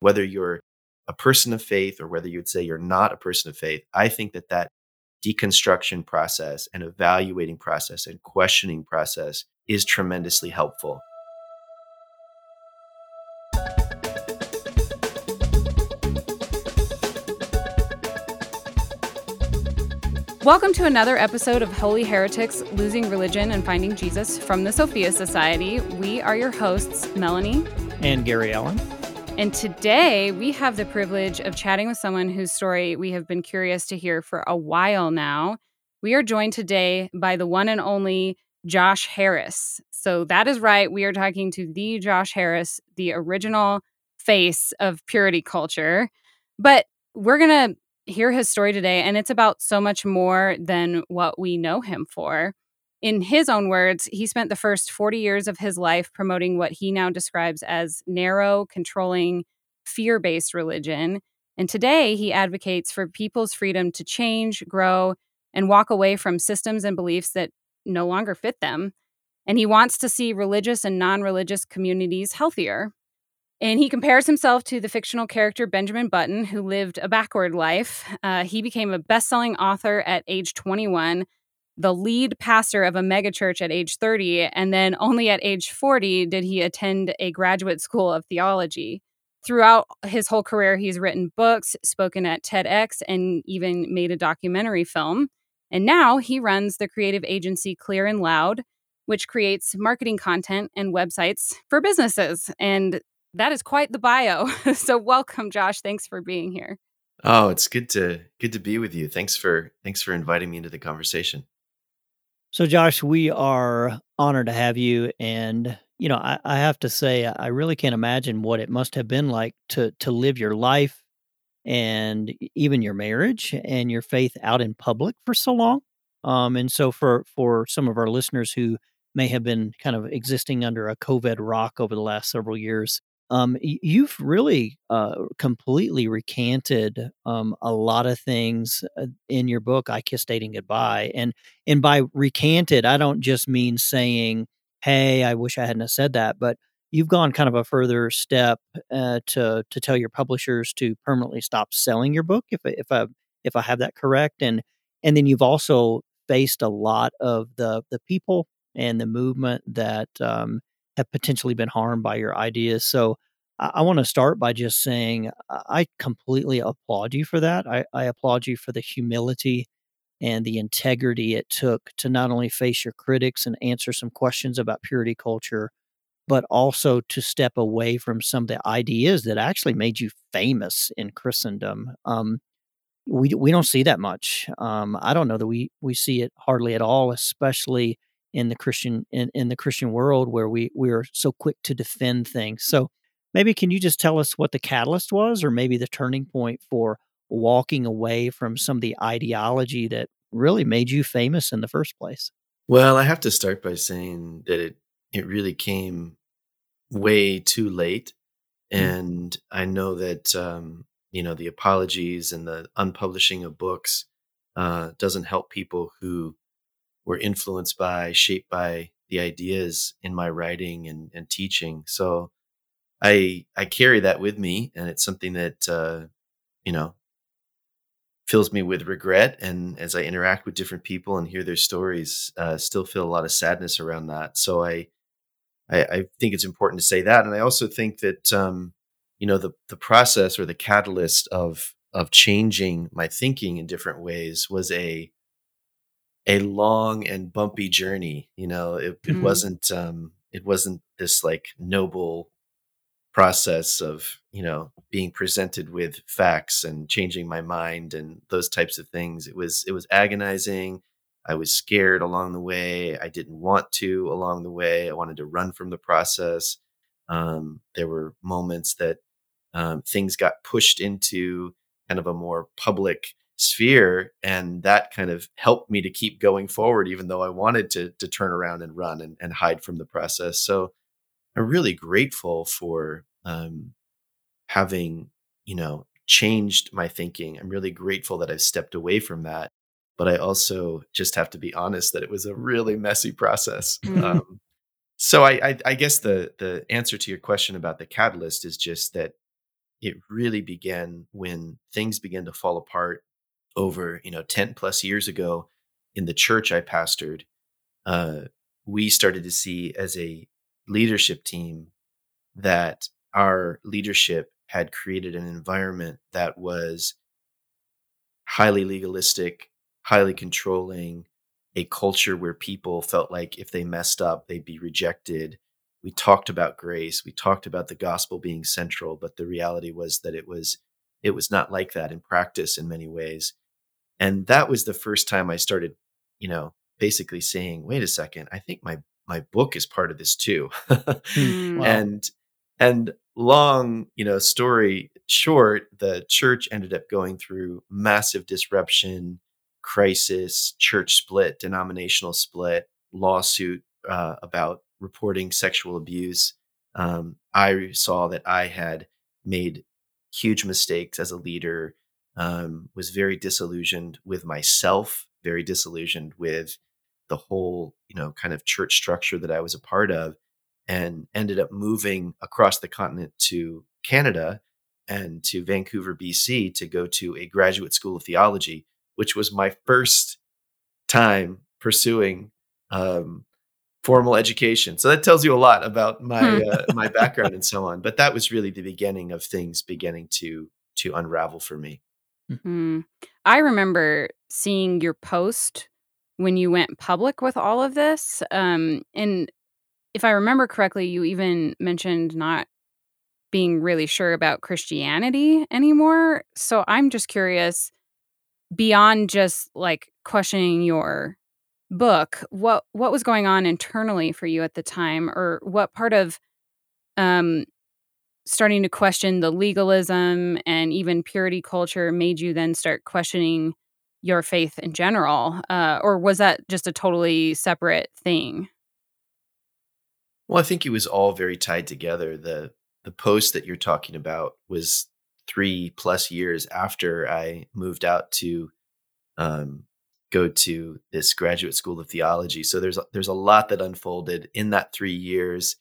whether you're a person of faith or whether you'd say you're not a person of faith, I think that that deconstruction process and evaluating process and questioning process is tremendously helpful. Welcome to another episode of Holy Heretics Losing Religion and Finding Jesus from the Sophia Society. We are your hosts, Melanie and Gary Allen. And today we have the privilege of chatting with someone whose story we have been curious to hear for a while now. We are joined today by the one and only Josh Harris. So that is right. We are talking to the Josh Harris, the original face of purity culture. But we're going to hear his story today, and it's about so much more than what we know him for. In his own words, he spent the first 40 years of his life promoting what he now describes as narrow, controlling, fear based religion. And today he advocates for people's freedom to change, grow, and walk away from systems and beliefs that no longer fit them. And he wants to see religious and non religious communities healthier. And he compares himself to the fictional character Benjamin Button, who lived a backward life. Uh, he became a best selling author at age 21, the lead pastor of a megachurch at age 30, and then only at age 40 did he attend a graduate school of theology. Throughout his whole career, he's written books, spoken at TEDx, and even made a documentary film. And now he runs the creative agency Clear and Loud, which creates marketing content and websites for businesses. And that is quite the bio. so welcome, Josh. Thanks for being here. Oh, it's good to good to be with you. Thanks for thanks for inviting me into the conversation. So, Josh, we are honored to have you, and you know, I, I have to say, I really can't imagine what it must have been like to to live your life and even your marriage and your faith out in public for so long. Um, and so, for for some of our listeners who may have been kind of existing under a COVID rock over the last several years, um, you've really uh, completely recanted um, a lot of things uh, in your book i kiss dating goodbye and and by recanted i don't just mean saying hey i wish i hadn't said that but you've gone kind of a further step uh, to to tell your publishers to permanently stop selling your book if if i if i have that correct and and then you've also faced a lot of the the people and the movement that um, have potentially been harmed by your ideas. So I, I want to start by just saying I completely applaud you for that. I, I applaud you for the humility and the integrity it took to not only face your critics and answer some questions about purity culture, but also to step away from some of the ideas that actually made you famous in Christendom. Um, we we don't see that much. Um, I don't know that we we see it hardly at all, especially in the Christian in, in the Christian world where we we are so quick to defend things. So maybe can you just tell us what the catalyst was or maybe the turning point for walking away from some of the ideology that really made you famous in the first place? Well, I have to start by saying that it it really came way too late mm-hmm. and I know that um, you know the apologies and the unpublishing of books uh, doesn't help people who were influenced by, shaped by the ideas in my writing and, and teaching. So I I carry that with me, and it's something that uh, you know fills me with regret. And as I interact with different people and hear their stories, uh, still feel a lot of sadness around that. So I, I, I think it's important to say that, and I also think that um, you know the the process or the catalyst of of changing my thinking in different ways was a a long and bumpy journey. You know, it, mm-hmm. it wasn't um, it wasn't this like noble process of you know being presented with facts and changing my mind and those types of things. It was it was agonizing. I was scared along the way. I didn't want to along the way. I wanted to run from the process. Um, there were moments that um, things got pushed into kind of a more public sphere and that kind of helped me to keep going forward even though i wanted to to turn around and run and, and hide from the process. So i'm really grateful for um, having you know changed my thinking. I'm really grateful that i've stepped away from that but i also just have to be honest that it was a really messy process. Mm-hmm. um, so I, I, I guess the the answer to your question about the catalyst is just that it really began when things began to fall apart over, you know, 10 plus years ago in the church I pastored. Uh, we started to see as a leadership team that our leadership had created an environment that was highly legalistic, highly controlling, a culture where people felt like if they messed up, they'd be rejected. We talked about grace, we talked about the gospel being central, but the reality was that it was it was not like that in practice in many ways. And that was the first time I started, you know, basically saying, wait a second, I think my my book is part of this too. mm, wow. And and long, you know, story short, the church ended up going through massive disruption, crisis, church split, denominational split, lawsuit uh, about reporting sexual abuse. Um, I saw that I had made huge mistakes as a leader, um, was very disillusioned with myself, very disillusioned with the whole, you know, kind of church structure that I was a part of, and ended up moving across the continent to Canada and to Vancouver, BC, to go to a graduate school of theology which was my first time pursuing um, formal education. So that tells you a lot about my hmm. uh, my background and so on. But that was really the beginning of things beginning to to unravel for me. Mm-hmm. I remember seeing your post when you went public with all of this, um, and if I remember correctly, you even mentioned not being really sure about Christianity anymore. So I'm just curious beyond just like questioning your book what what was going on internally for you at the time or what part of um starting to question the legalism and even purity culture made you then start questioning your faith in general uh, or was that just a totally separate thing well i think it was all very tied together the the post that you're talking about was three plus years after I moved out to um, go to this graduate school of theology. So there's there's a lot that unfolded in that three years.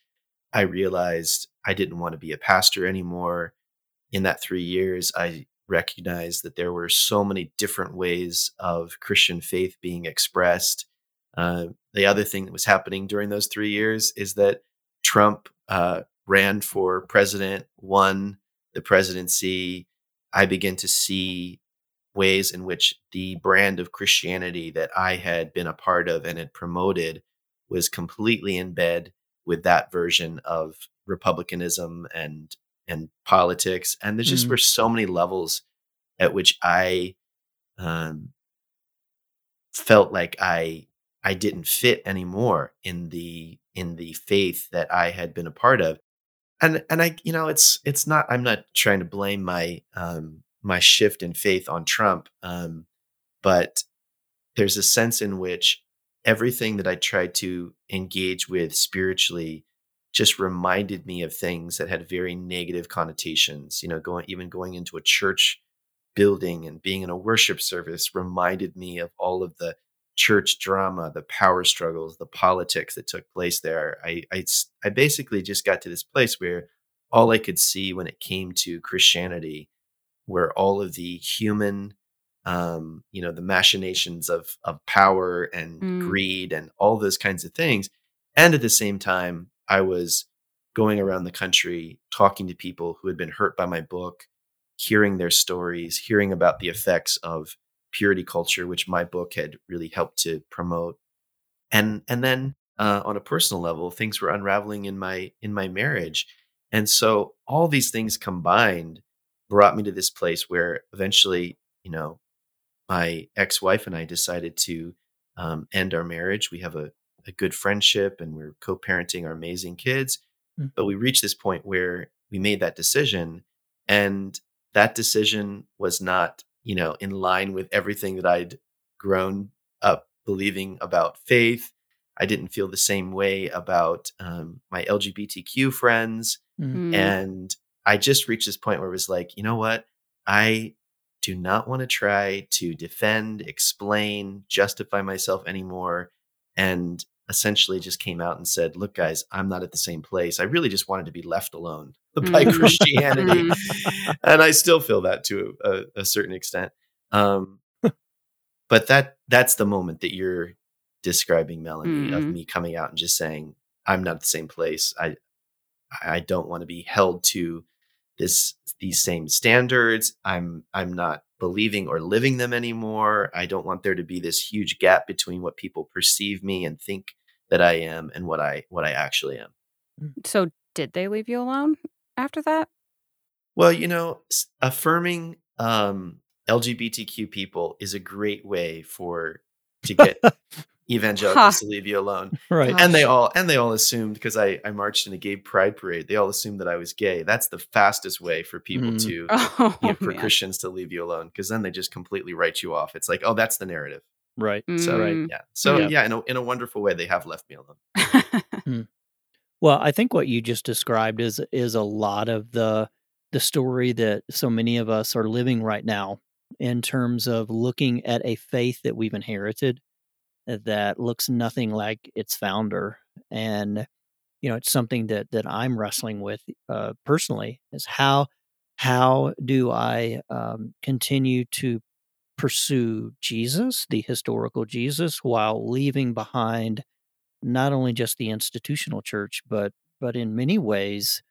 I realized I didn't want to be a pastor anymore. In that three years, I recognized that there were so many different ways of Christian faith being expressed. Uh, the other thing that was happening during those three years is that Trump uh, ran for president, won the presidency, I began to see ways in which the brand of Christianity that I had been a part of and had promoted was completely in bed with that version of republicanism and and politics. And there just mm. were so many levels at which I um, felt like I I didn't fit anymore in the in the faith that I had been a part of and and I you know it's it's not I'm not trying to blame my um my shift in faith on Trump um but there's a sense in which everything that I tried to engage with spiritually just reminded me of things that had very negative connotations you know going even going into a church building and being in a worship service reminded me of all of the church drama, the power struggles, the politics that took place there. I, I, I basically just got to this place where all I could see when it came to Christianity were all of the human, um, you know, the machinations of of power and mm. greed and all those kinds of things. And at the same time, I was going around the country talking to people who had been hurt by my book, hearing their stories, hearing about the effects of purity culture, which my book had really helped to promote. And and then uh, on a personal level, things were unraveling in my in my marriage, and so all these things combined brought me to this place where eventually, you know, my ex-wife and I decided to um, end our marriage. We have a, a good friendship, and we're co-parenting our amazing kids. Mm. But we reached this point where we made that decision, and that decision was not you know, in line with everything that I'd grown up believing about faith. I didn't feel the same way about um, my LGBTQ friends. Mm-hmm. And I just reached this point where it was like, you know what? I do not want to try to defend, explain, justify myself anymore. And essentially just came out and said, "Look, guys, I'm not at the same place. I really just wanted to be left alone by Mhm. Christianity." Mhm. and I still feel that to a, a certain extent. Um, but that that's the moment that you're describing, Melanie, of Mhm. me coming out and just saying, "I'm not at the same place. I I don't want to be held to this these same standards. I'm I'm not believing or living them anymore. I don't want there to be this huge gap between what people perceive me and think that I am and what I what I actually am." So, did they leave you alone after that? Well, you know, affirming um, LGBTQ people is a great way for to get evangelicals to leave you alone. right. Gosh. And they all and they all assumed because I I marched in a gay pride parade. They all assumed that I was gay. That's the fastest way for people Mm. to Oh, you know, for man. Christians to leave you alone because then they just completely write you off. It's like, oh, that's the narrative. Right. So Mm. yeah, so Yeah. yeah, in a in a wonderful way, they have left me alone. Well, I think what you just described is is a lot of the the story that so many of us are living right now in terms of looking at a faith that we've inherited that looks nothing like its founder and you know it's something that that I'm wrestling with uh, personally is how how do I um, continue to pursue Jesus, the historical Jesus, while leaving behind not only just the institutional church, but but in many ways,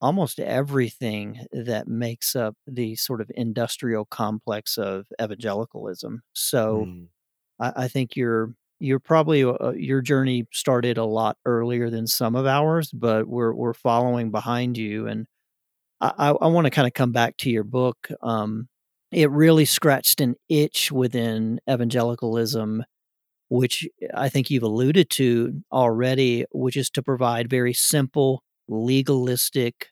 almost everything that makes up the sort of industrial complex of evangelicalism. So Mm. I, I think you're you're probably uh, your journey started a lot earlier than some of ours, but we're we're following behind you. And I, I, I want to kind of come back to your book. Um, it really scratched an itch within evangelicalism which I think you've alluded to already, which is to provide very simple, legalistic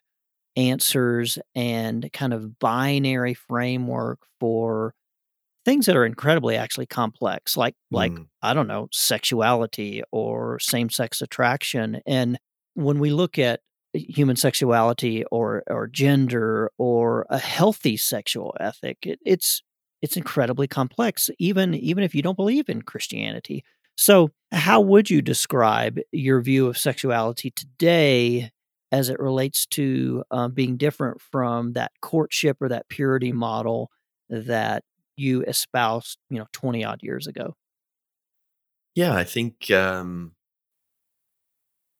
answers and kind of binary framework for things that are incredibly actually complex, like like Mm. I don't know, sexuality or same-sex attraction. And when we look at human sexuality or or gender or a healthy sexual ethic, it, it's it's incredibly complex, even even if you don't believe in Christianity. So, how would you describe your view of sexuality today as it relates to um, being different from that courtship or that purity model that you espoused, you know, twenty odd years ago? Yeah, I think um,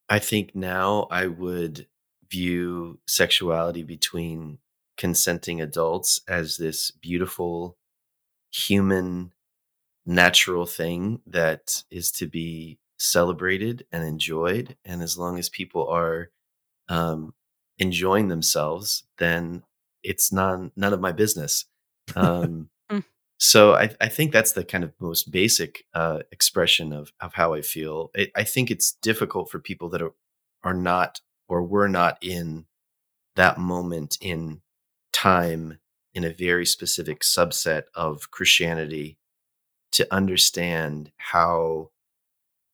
I think now I would view sexuality between consenting adults as this beautiful human natural thing that is to be celebrated and enjoyed and as long as people are um, enjoying themselves then it's none none of my business um. So I, I think that's the kind of most basic uh, expression of, of how I feel. I, I think it's difficult for people that are, are not or were not in that moment in time in a very specific subset of Christianity to understand how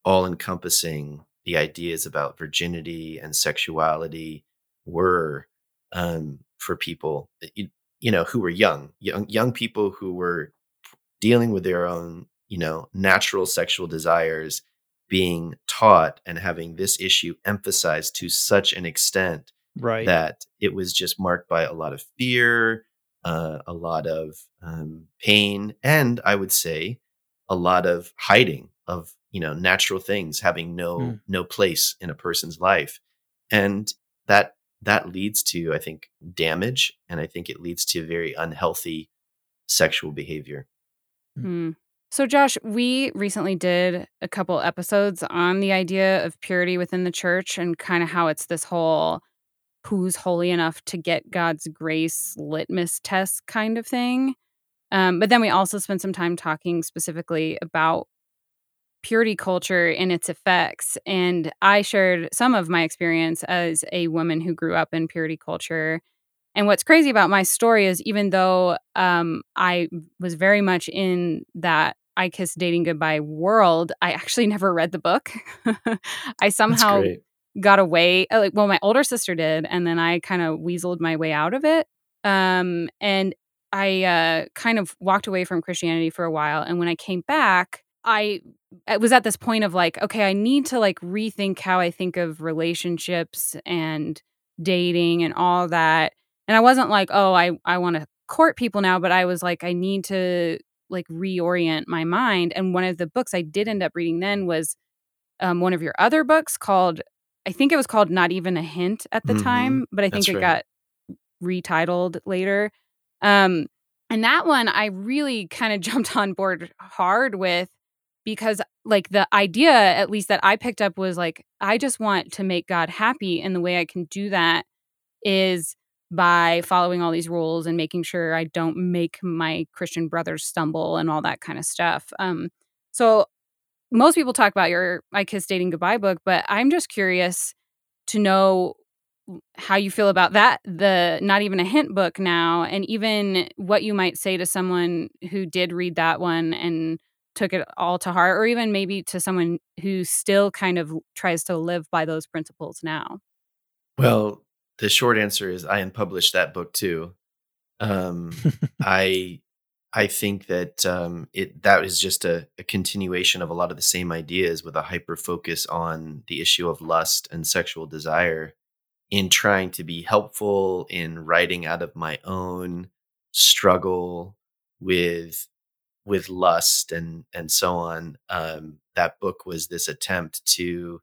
all encompassing the ideas about virginity and sexuality were um, for people you, you know who were young young young people who were dealing with their own you know natural sexual desires being taught and having this issue emphasized to such an extent Right. that it was just marked by a lot of fear, uh, a lot of um, pain, and I would say a lot of hiding of you know natural things having no Mm. no place in a person's life, and that that leads to I think damage, and I think it leads to very unhealthy sexual behavior. Hmm. So, Josh, we recently did a couple episodes on the idea of purity within the church and kind of how it's this whole who's holy enough to get God's grace litmus test kind of thing. Um, but then we also spent some time talking specifically about purity culture and its effects. And I shared some of my experience as a woman who grew up in purity culture. And what's crazy about my story is even though um, I was very much in that I Kiss Dating Goodbye world, I actually never read the book. I somehow got away uh, like well my older sister did and then i kind of weaseled my way out of it um and i uh kind of walked away from christianity for a while and when i came back I I was at this point of like, okay, I need to like rethink how I think of relationships and dating and all that. And I wasn't like, oh, I I want to court people now, but I was like, I need to like reorient my mind. And one of the books I did end up reading then was um, one of your other books called, I think it was called Not Even a Hint at the Mhm. time, but I think That's it right. got retitled later. Um, and that one I really kind of jumped on board hard with because, like, the idea, at least that I picked up, was like, I just want to make God happy. And the way I can do that is by following all these rules and making sure I don't make my Christian brothers stumble and all that kind of stuff. Um, so most people talk about your I Kiss Dating Goodbye book, but I'm just curious to know how you feel about that, the Not Even a Hint book now, and even what you might say to someone who did read that one and took it all to heart, or even maybe to someone who still kind of tries to live by those principles now. Well, the short answer is I unpublished that book too. Um, I I think that um, it that is just a, a continuation of a lot of the same ideas with a hyper focus on the issue of lust and sexual desire in trying to be helpful in writing out of my own struggle with with lust and and so on. Um, that book was this attempt to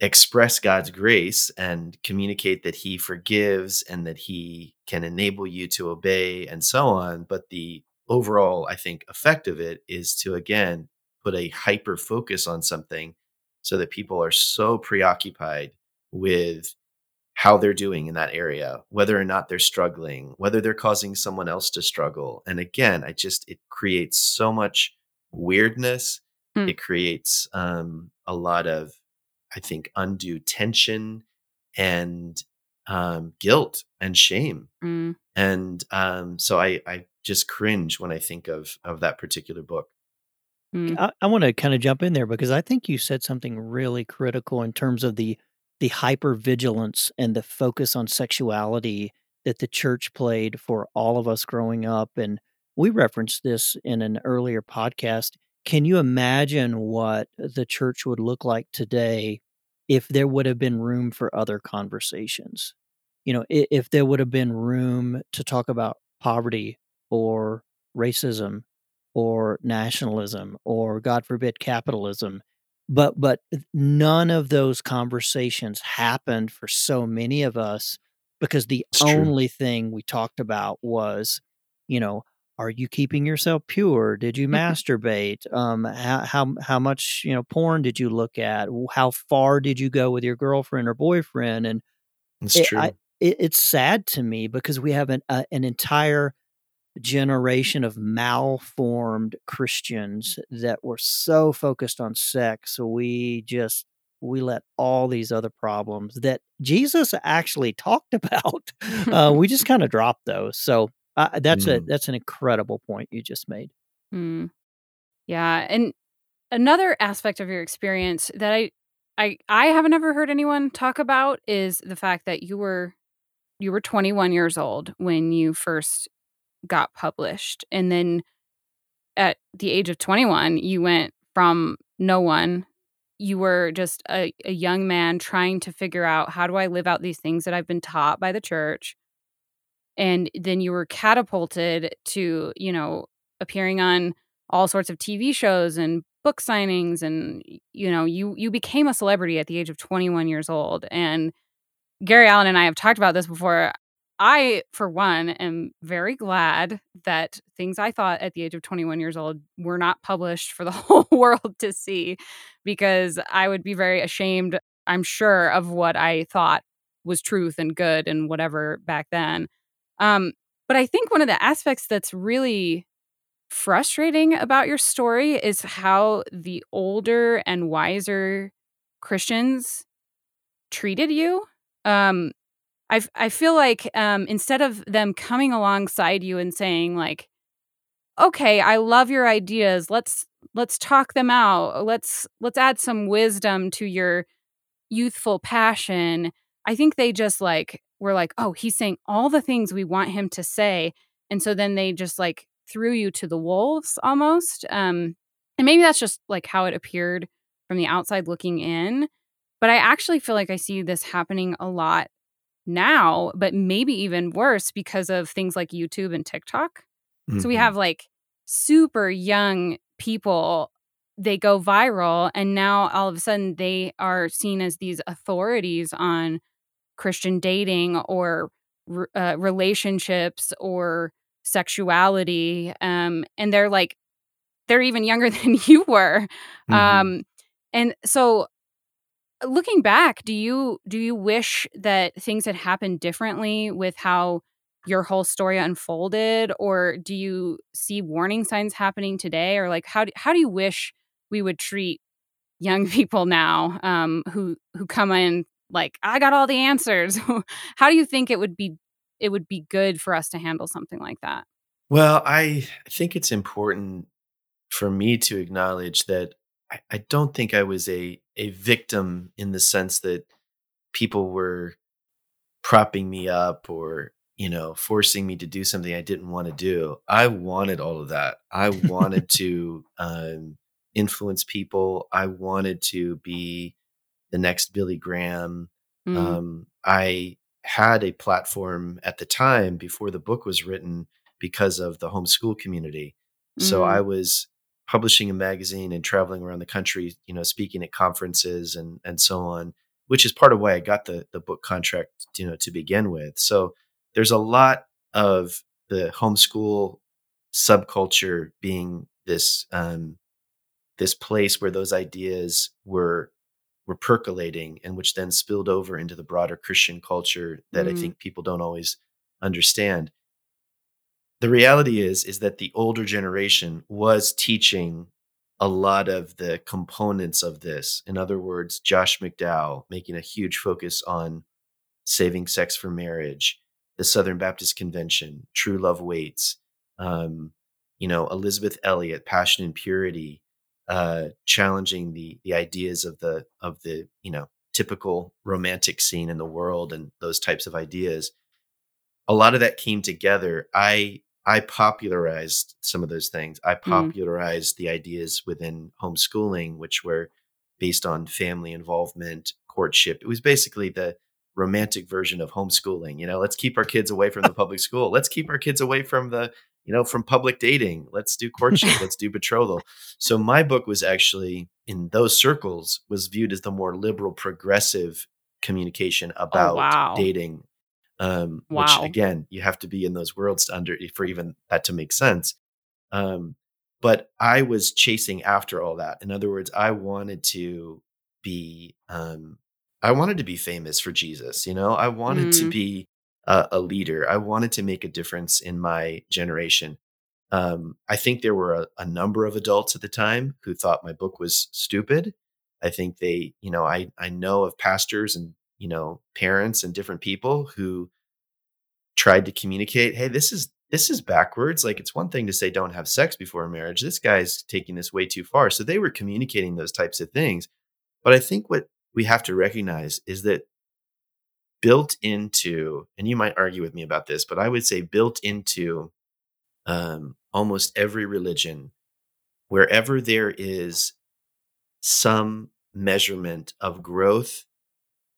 express God's grace and communicate that He forgives and that He can enable you to obey and so on. But the overall, I think, effect of it is to again put a hyper focus on something so that people are so preoccupied with how they're doing in that area, whether or not they're struggling, whether they're causing someone else to struggle. And again, I just, it creates so much weirdness. Hmm. It creates um, a lot of, I think, undue tension and um, guilt and shame. Mm. And um, so I, I just cringe when I think of of that particular book. Mm. I, I want to kind of jump in there because I think you said something really critical in terms of the the hyper vigilance and the focus on sexuality that the church played for all of us growing up. And we referenced this in an earlier podcast. Can you imagine what the church would look like today if there would have been room for other conversations? You know, i- if there would have been room to talk about poverty or racism or nationalism or god forbid capitalism but but none of those conversations happened for so many of us because the It's true. only thing we talked about was you know are you keeping yourself pure did you masturbate um how, how how much you know porn did you look at how far did you go with your girlfriend or boyfriend and It's it, true. I, it, it's sad to me because we have an uh, an entire generation of malformed Christians that were so focused on sex, we just we let all these other problems that Jesus actually talked about. Uh, we just kind of dropped those. So uh, that's a Mm. that's an incredible point you just made. Mm. Yeah, and another aspect of your experience that I I I haven't ever heard anyone talk about is the fact that you were you were 21 years old when you first got published and then at the age of 21 you went from no one you were just a, a young man trying to figure out how do I live out these things that I've been taught by the church and then you were catapulted to you know appearing on all sorts of TV shows and book signings and you know you you became a celebrity at the age of 21 years old and Gary Allen and I have talked about this before. I for one am very glad that things I thought at the age of 21 years old were not published for the whole world to see because I would be very ashamed I'm sure of what I thought was truth and good and whatever back then um but I think one of the aspects that's really frustrating about your story is how the older and wiser Christians treated you. Um, I I feel like um, instead of them coming alongside you and saying like, "Okay, I love your ideas. Let's let's talk them out. Let's let's add some wisdom to your youthful passion." I think they just like were like, "Oh, he's saying all the things we want him to say," and so then they just like threw you to the wolves almost. Um, and maybe that's just like how it appeared from the outside looking in. But I actually feel like I see this happening a lot now, but maybe even worse because of things like YouTube and TikTok. Mm-hmm. So we mm-hmm. have like super young people, they go viral, and now all of a sudden they are seen as these authorities on Christian dating or uh, relationships or sexuality. Um, and they're like, they're even younger than you were. Mm-hmm. Um, and so looking back, do you do you wish that things had happened differently with how your whole story unfolded or do you see warning signs happening today or like how do, how do you wish we would treat young people now um, who who come in like I got all the answers. how do you think it would be it would be good for us to handle something like that? Well, I think it's important for me to acknowledge that I, I don't think I was a a victim in the sense that people were propping me up or you know forcing me to do something I didn't want to do. I wanted all of that. I wanted to um, influence people. I wanted to be the next Billy Graham. Mm. Um, I had a platform at the time before the book was written because of the homeschool community. So mm. I was publishing a magazine and traveling around the country, you know, speaking at conferences and and so on, which is part of why I got the the book contract, you know, to begin with. So there's a lot of the homeschool subculture being this um, this place where those ideas were were percolating and which then spilled over into the broader Christian culture that mm. I think people don't always understand the reality is is that the older generation was teaching a lot of the components of this in other words josh mcdowell making a huge focus on saving sex for marriage the southern baptist convention true love waits um, you know Elisabeth elliot passion and purity uh, challenging the the ideas of the of the you know typical romantic scene in the world and those types of ideas a lot of that came together i I popularized some of those things. I mm-hmm. popularized mm. the ideas within homeschooling, which were based on family involvement, courtship. It was basically the romantic version of homeschooling. You know, let's keep our kids away from the public school. Let's keep our kids away from the, you know, from public dating. Let's do courtship. let's do betrothal. So my book was actually in those circles was viewed as the more liberal, progressive communication oh, about oh, wow. dating um, wow. which again you have to be in those worlds to under for even that to make sense um, but i was chasing after all that in other words i wanted to be um, i wanted to be famous for jesus you know i wanted mm. to be a, a, leader i wanted to make a difference in my generation. Um, i think there were a, a number of adults at the time who thought my book was stupid. I think they you know i i know of pastors and you know parents and different people who tried to communicate hey this is this is backwards. Like it's one thing to say don't have sex before marriage. This guy's taking this way too far. So they were communicating those types of things. But i think what we have to recognize is that built into and you might argue with me about this but i would say built into um, almost every religion wherever there is some measurement of growth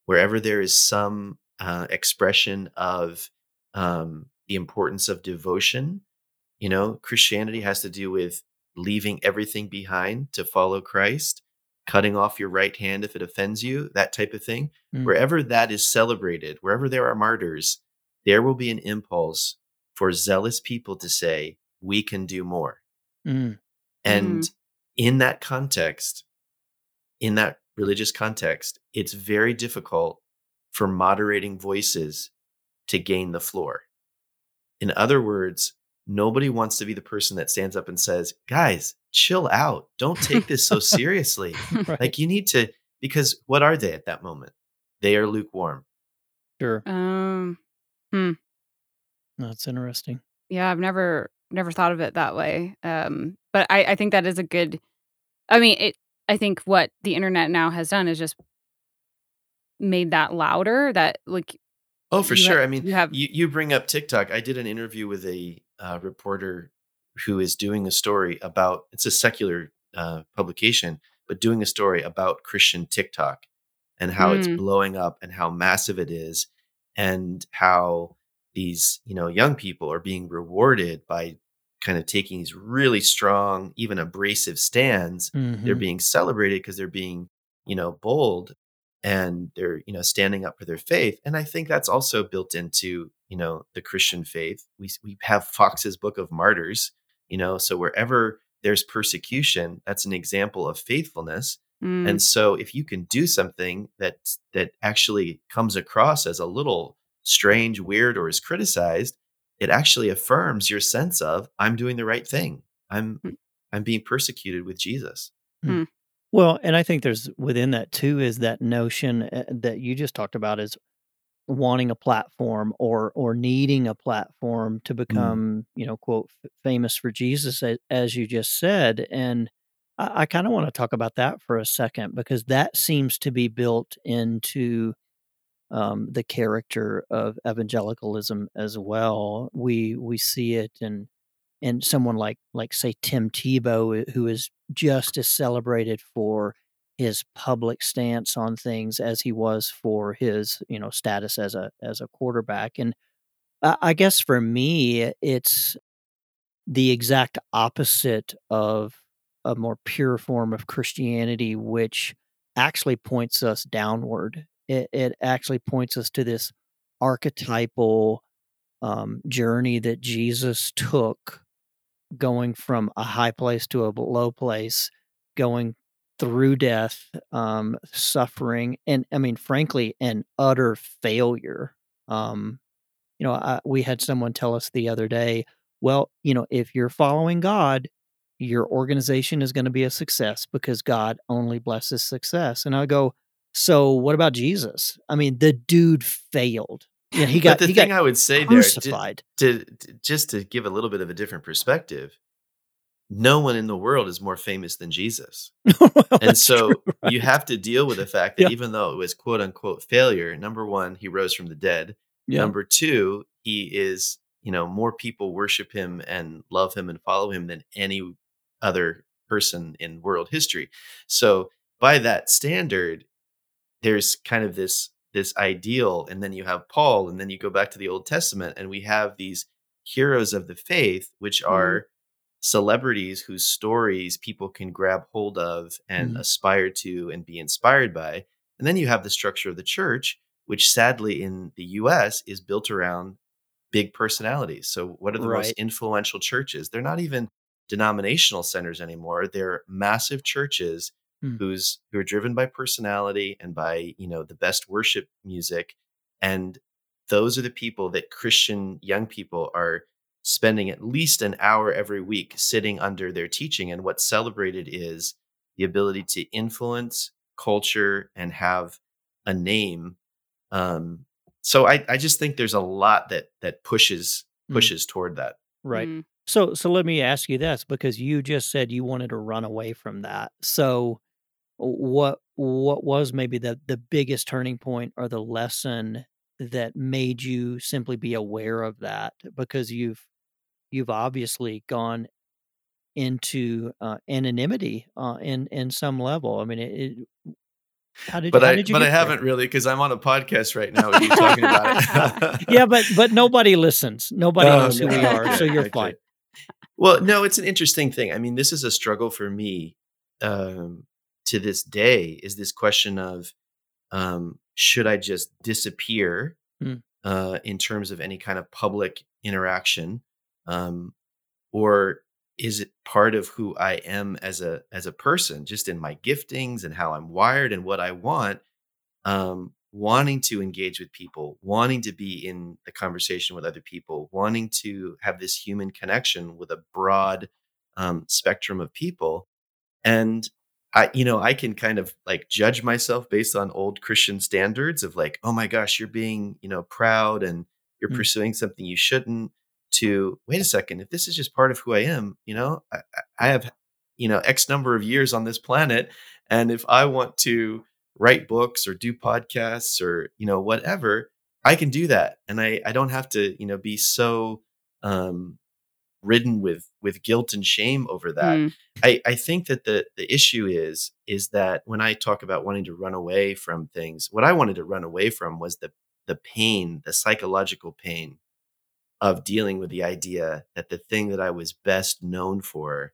wherever there is some uh, expression of um, the importance of devotion. You know, Christianity has to do with leaving everything behind to follow Christ, cutting off your right hand if it offends you, that type of thing. Mm. Wherever that is celebrated, wherever there are martyrs, there will be an impulse for zealous people to say, we can do more. Mm. And mm. in that context, in that religious context, it's very difficult for moderating voices to gain the floor. In other words, nobody wants to be the person that stands up and says, guys, chill out. Don't take this so seriously. right. Like you need to, because what are they at that moment? They are lukewarm. Sure. Um, hmm. That's interesting. Yeah, I've never never thought of it that way. Um, but I, I think that is a good. I mean, it I think what the internet now has done is just made that louder. That like, oh, for sure. Have, I mean, you have you, you bring up TikTok. I did an interview with a uh, reporter who is doing a story about it's a secular uh, publication, but doing a story about Christian TikTok and how mm. it's blowing up and how massive it is and how these you know young people are being rewarded by kind of taking these really strong even abrasive stands mm-hmm. they're being celebrated because they're being you know bold and they're you know standing up for their faith and i think that's also built into you know the christian faith we we have foxe's book of martyrs you know so wherever there's persecution that's an example of faithfulness mm. and so if you can do something that that actually comes across as a little strange weird or is criticized it actually affirms your sense of i'm doing the right thing i'm mm. i'm being persecuted with jesus mm. Well, and I think there's within that too is that notion uh, that you just talked about is wanting a platform or or needing a platform to mm. become, you know, quote famous for Jesus as you just said and I, I kind of want to talk about that for a second because that seems to be built into um, the character of evangelicalism as well. We we see it in and someone like like say Tim Tebow, who is just as celebrated for his public stance on things as he was for his you know status as a as a quarterback. And I guess for me, it's the exact opposite of a more pure form of Christianity, which actually points us downward. It, it actually points us to this archetypal um, journey that Jesus took going from a high place to a low place, going through death, um, suffering, and I mean, frankly, an utter failure. Um, you know, I, we had someone tell us the other day, well, you know, if you're following God, your organization is going to be a success because God only blesses success. And I go, so what about Jesus? I mean, the dude failed. Yeah, he got. But the he thing I would say crucified. there, to, to, just to give a little bit of a different perspective, no one in the world is more famous than Jesus, well, and so true, right? you have to deal with the fact that yeah. even though it was quote unquote failure, number one, he rose from the dead. Yeah. Number two, he is you know more people worship him and love him and follow him than any other person in world history. So by that standard, there's kind of this this ideal and then you have paul and then you go back to the old testament and we have these heroes of the faith which mm-hmm. are mm. Celebrities whose stories people can grab hold of and mm. aspire to and be inspired by and then you have the structure of the church which sadly in the US is built around big personalities so what are the right. most influential churches they're not even denominational centers anymore they're massive churches hmm. who's who are driven by personality and by you know the best worship music and those are the people that christian young people are spending at least an hour every week sitting under their teaching and what's celebrated is the ability to influence culture and have a name um, so I, I just think there's a lot that that pushes hmm. pushes mm. toward that right mm. so so let me ask you this because you just said you wanted to run away from that so what what was maybe the the biggest turning point or the lesson that made you simply be aware of that because you've you've obviously gone into uh, anonymity uh, in in some level. I mean, it, it how did, but how I did but I haven't really because I'm on a podcast right now with you talking about it. yeah, but but nobody listens. Nobody oh, knows who we are, so you're fine. Well, no, it's an interesting thing. I mean, this is a struggle for me um, to this day is this question of um, should I just disappear mm. uh, in terms of any kind of public interaction, um, or is it part of who I am as a as a person, just in my giftings and how I'm wired and what I want? Um, wanting to engage with people, wanting to be in the conversation with other people, wanting to have this human connection with a broad um, spectrum of people, and I, you know, I can kind of like judge myself based on old Christian standards of like, oh my gosh, you're being, you know, proud and you're mm-hmm. pursuing something you shouldn't. To wait a second, if this is just part of who I am, you know, I, I have, you know, X number of years on this planet. And if I want to write books or do podcasts or, you know, whatever, I can do that. And I, I don't have to, you know, be so, um, ridden with with guilt and shame over that. Mm. I, I think that the the issue is is that when I talk about wanting to run away from things, what I wanted to run away from was the the pain, the psychological pain of dealing with the idea that the thing that I was best known for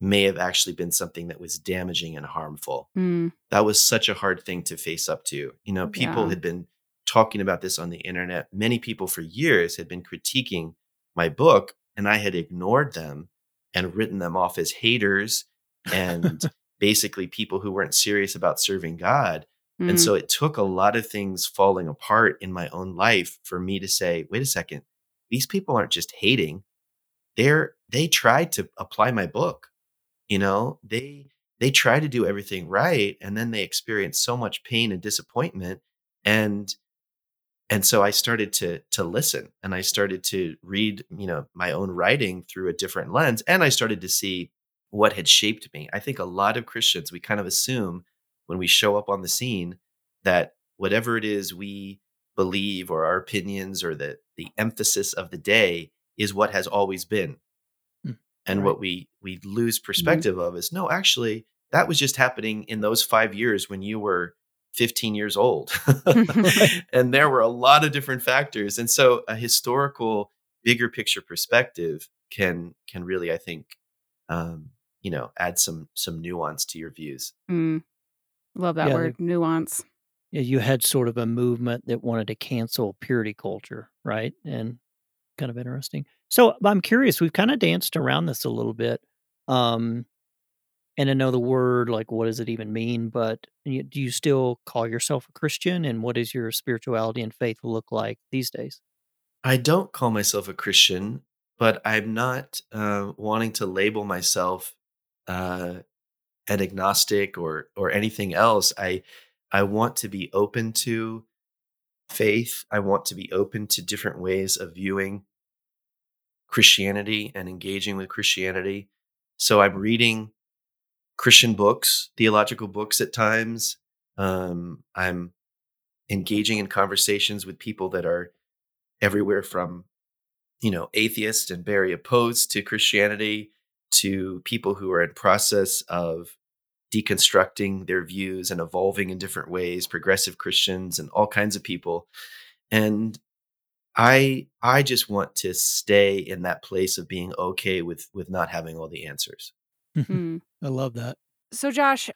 may have actually been something that was damaging and harmful. Mm. That was such a hard thing to face up to. You know, people Yeah. had been talking about this on the internet. Many people for years had been critiquing my book, and I had ignored them and written them off as haters and basically people who weren't serious about serving God. And Mm. so it took a lot of things falling apart in my own life for me to say, wait a second, these people aren't just hating. They're they tried to apply my book. You know, they they try to do everything right and then they experience so much pain and disappointment and and so I started to to listen and I started to read, you know, my own writing through a different lens and I started to see what had shaped me. I think a lot of Christians we kind of assume when we show up on the scene that whatever it is we believe or our opinions or the the emphasis of the day is what has always been. Mm, And right. what we we lose perspective of is no, actually that was just happening in those 5 years when you were 15 years old. and there were a lot of different factors. And so a historical bigger picture perspective can can really I think um you know add some some nuance to your views. Mm. Love that Yeah, word, nuance. You had sort of a movement that wanted to cancel purity culture, right? And kind of interesting. So I'm curious. We've kind of danced around this a little bit, um, and I know the word like what does it even mean? But you, do you still call yourself a Christian? And what does your spirituality and faith look like these days? I don't call myself a Christian, but I'm not uh, wanting to label myself uh, an agnostic or or anything else. I I want to be open to faith. I want to be open to different ways of viewing Christianity and engaging with Christianity. So I'm reading Christian books, theological books at times. Um, I'm engaging in conversations with people that are everywhere from, you know, atheists and very opposed to Christianity to people who are in process of deconstructing their views and evolving in different ways, progressive Christians and all kinds of people. And I I just want to stay in that place of being okay with with not having all the answers. Mm. I love that. So, Josh,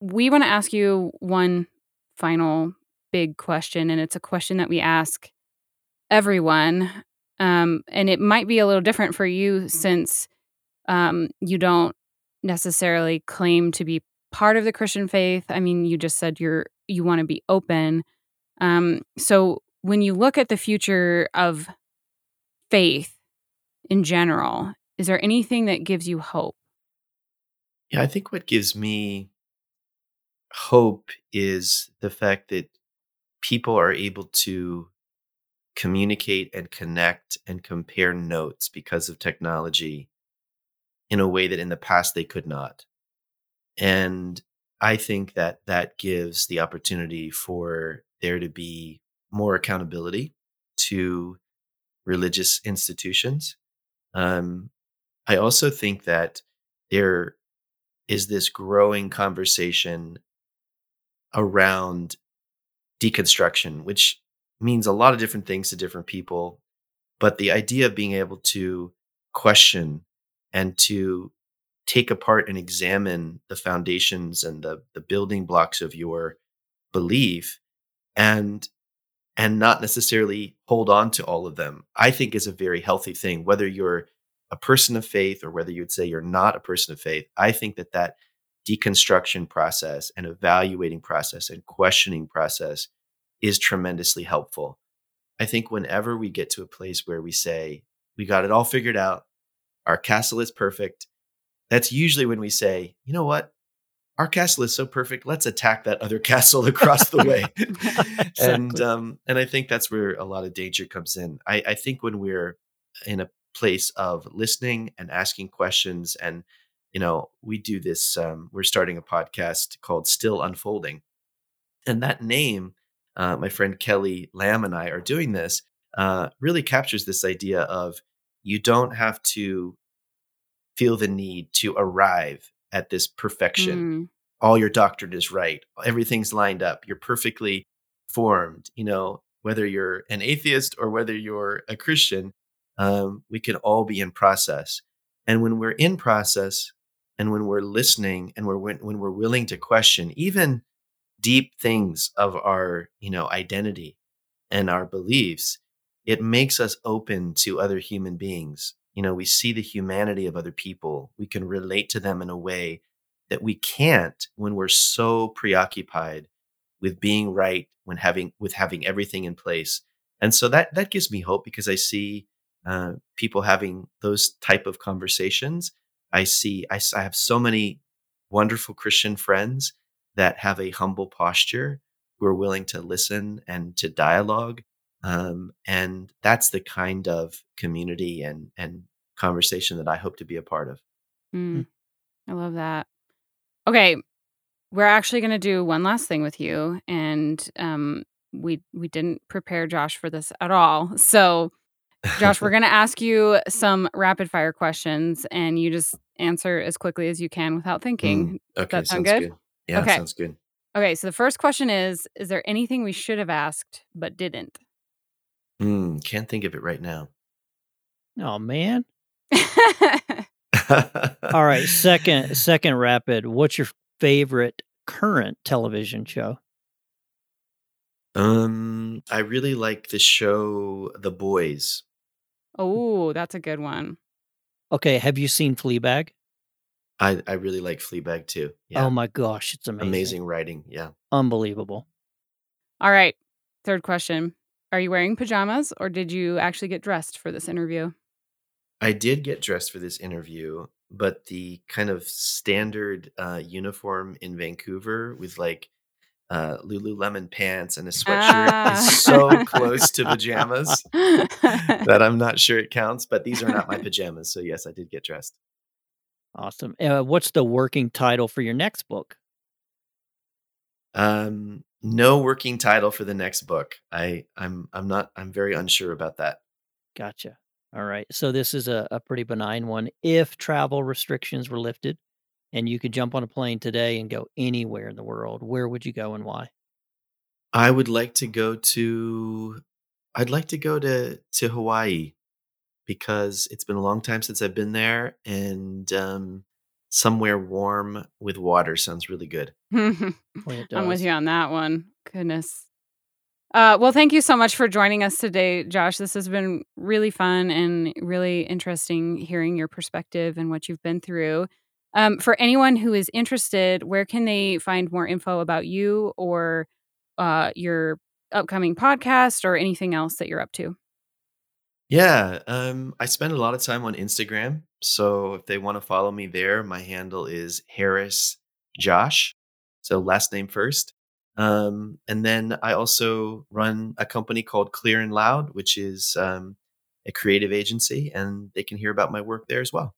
we want to ask you one final big question, and it's a question that we ask everyone. Um, and it might be a little different for you since um, you don't necessarily claim to be part of the Christian faith. I mean, you just said you're you want to be open. Um, so, when you look at the future of faith in general, is there anything that gives you hope? Yeah, I think what gives me hope is the fact that people are able to communicate and connect and compare notes because of technology in a way that in the past they could not. And I think that that gives the opportunity for there to be more accountability to religious institutions. Um, I also think that there is this growing conversation around deconstruction, which means a lot of different things to different people. But the idea of being able to question and to take apart and examine the foundations and the, the building blocks of your belief and and not necessarily hold on to all of them, I think is a very healthy thing. Whether you're a person of faith or whether you'd say you're not a person of faith, I think that that deconstruction process and evaluating process and questioning process is tremendously helpful. I think whenever we get to a place where we say, we got it all figured out, our castle is perfect, that's usually when we say, you know what? Our castle is so perfect. Let's attack that other castle across the way. and um, and I think that's where a lot of danger comes in. I, I think when we're in a place of listening and asking questions, and you know, we do this. Um, we're starting a podcast called Still Unfolding, and that name, uh, my friend Kelly Lamb and I are doing this. Uh, really captures this idea of you don't have to feel the need to arrive at this perfection. Mm. All your doctrine is right. Everything's lined up. You're perfectly formed. You know, whether you're an atheist or whether you're a Christian, um, we can all be in process. And when we're in process, and when we're listening, and we're when we're willing to question even deep things of our you know identity and our beliefs, it makes us open to other human beings. You know, we see the humanity of other people. We can relate to them in a way that we can't when we're so preoccupied with being right when having with having everything in place and so that that gives me hope because i see uh, people having those type of conversations i see I, I have so many wonderful christian friends that have a humble posture who are willing to listen and to dialogue um, and that's the kind of community and and conversation that i hope to be a part of Mm. I love that. Okay, we're actually going to do one last thing with you, and um, we we didn't prepare Josh for this at all. So, Josh, we're going to ask you some rapid fire questions, and you just answer as quickly as you can without thinking. Mm, okay that sound sounds good? Yeah, Okay. sounds good. Okay, so the first question is: Is there anything we should have asked but didn't? Mm, can't think of it right now. Oh man. All right, second second rapid. What's your favorite current television show? Um, I really like the show The Boys. oh, that's a good one. Okay, have you seen Fleabag? I I really like Fleabag too. Yeah, Oh my gosh, it's amazing. amazing writing. Yeah, Unbelievable. All right, third question: Are you wearing pajamas, or did you actually get dressed for this interview? I did get dressed for this interview, but the kind of standard uh, uniform in Vancouver with like uh, Lululemon pants and a sweatshirt Ah. is so close to pajamas that I'm not sure it counts. But these are not my pajamas, so yes, I did get dressed. Awesome. Uh, what's the working title for your next book? Um, no working title for the next book. I I'm I'm not I'm very unsure about that. Gotcha. All right. So this is a, a pretty benign one. If travel restrictions were lifted and you could jump on a plane today and go anywhere in the world, where would you go and why? I would like to go to I'd like to go to to Hawaii because it's been a long time since I've been there and um somewhere warm with water sounds really good. When I'm with you on that one. Goodness. Uh, well, thank you so much for joining us today, Josh. This has been really fun and really interesting hearing your perspective and what you've been through. Um, for anyone who is interested, where can they find more info about you or uh, your upcoming podcast or anything else that you're up to? Yeah, um I spend a lot of time on Instagram, so if they want to follow me there, my handle is Harris Josh. So last name first. Um and then I also run a company called Clear and Loud, which is um a creative agency and they can hear about my work there as well.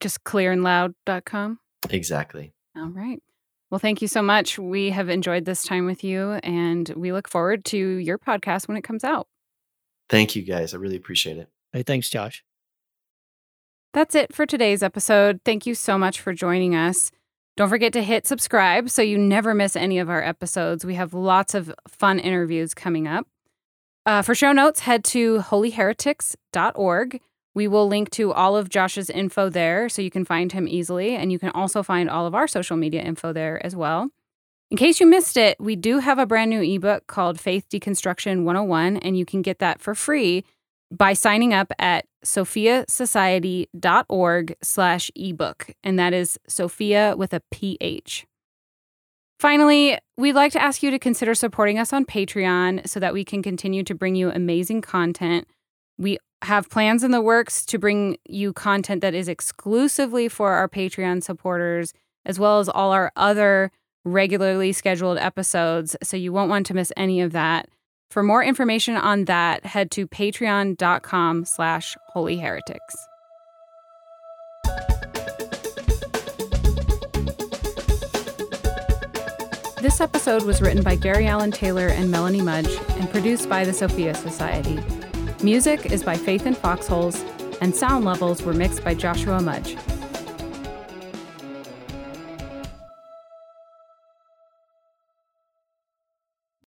Just clearandloud.com. Exactly. All right. Well, thank you so much. We have enjoyed this time with you, and we look forward to your podcast when it comes out. Thank you guys. I really appreciate it. Hey, thanks, Josh. That's it for today's episode. Thank you so much for joining us. Don't forget to hit subscribe so you never miss any of our episodes. We have lots of fun interviews coming up. Uh, for show notes, head to holyheretics.org. We will link to all of Josh's info there so you can find him easily. And you can also find all of our social media info there as well. In case you missed it, we do have a brand new ebook called Faith Deconstruction 101, and you can get that for free by signing up at sophiasociety.org slash ebook. And that is Sophia with a PH. Finally, we'd like to ask you to consider supporting us on Patreon so that we can continue to bring you amazing content. We have plans in the works to bring you content that is exclusively for our Patreon supporters, as well as all our other regularly scheduled episodes. So you won't want to miss any of that. For more information on that, head to patreon.com slash holyheretics. This episode was written by Gary Allen Taylor and Melanie Mudge and produced by the Sophia Society. Music is by Faith in Foxholes, and sound levels were mixed by Joshua Mudge.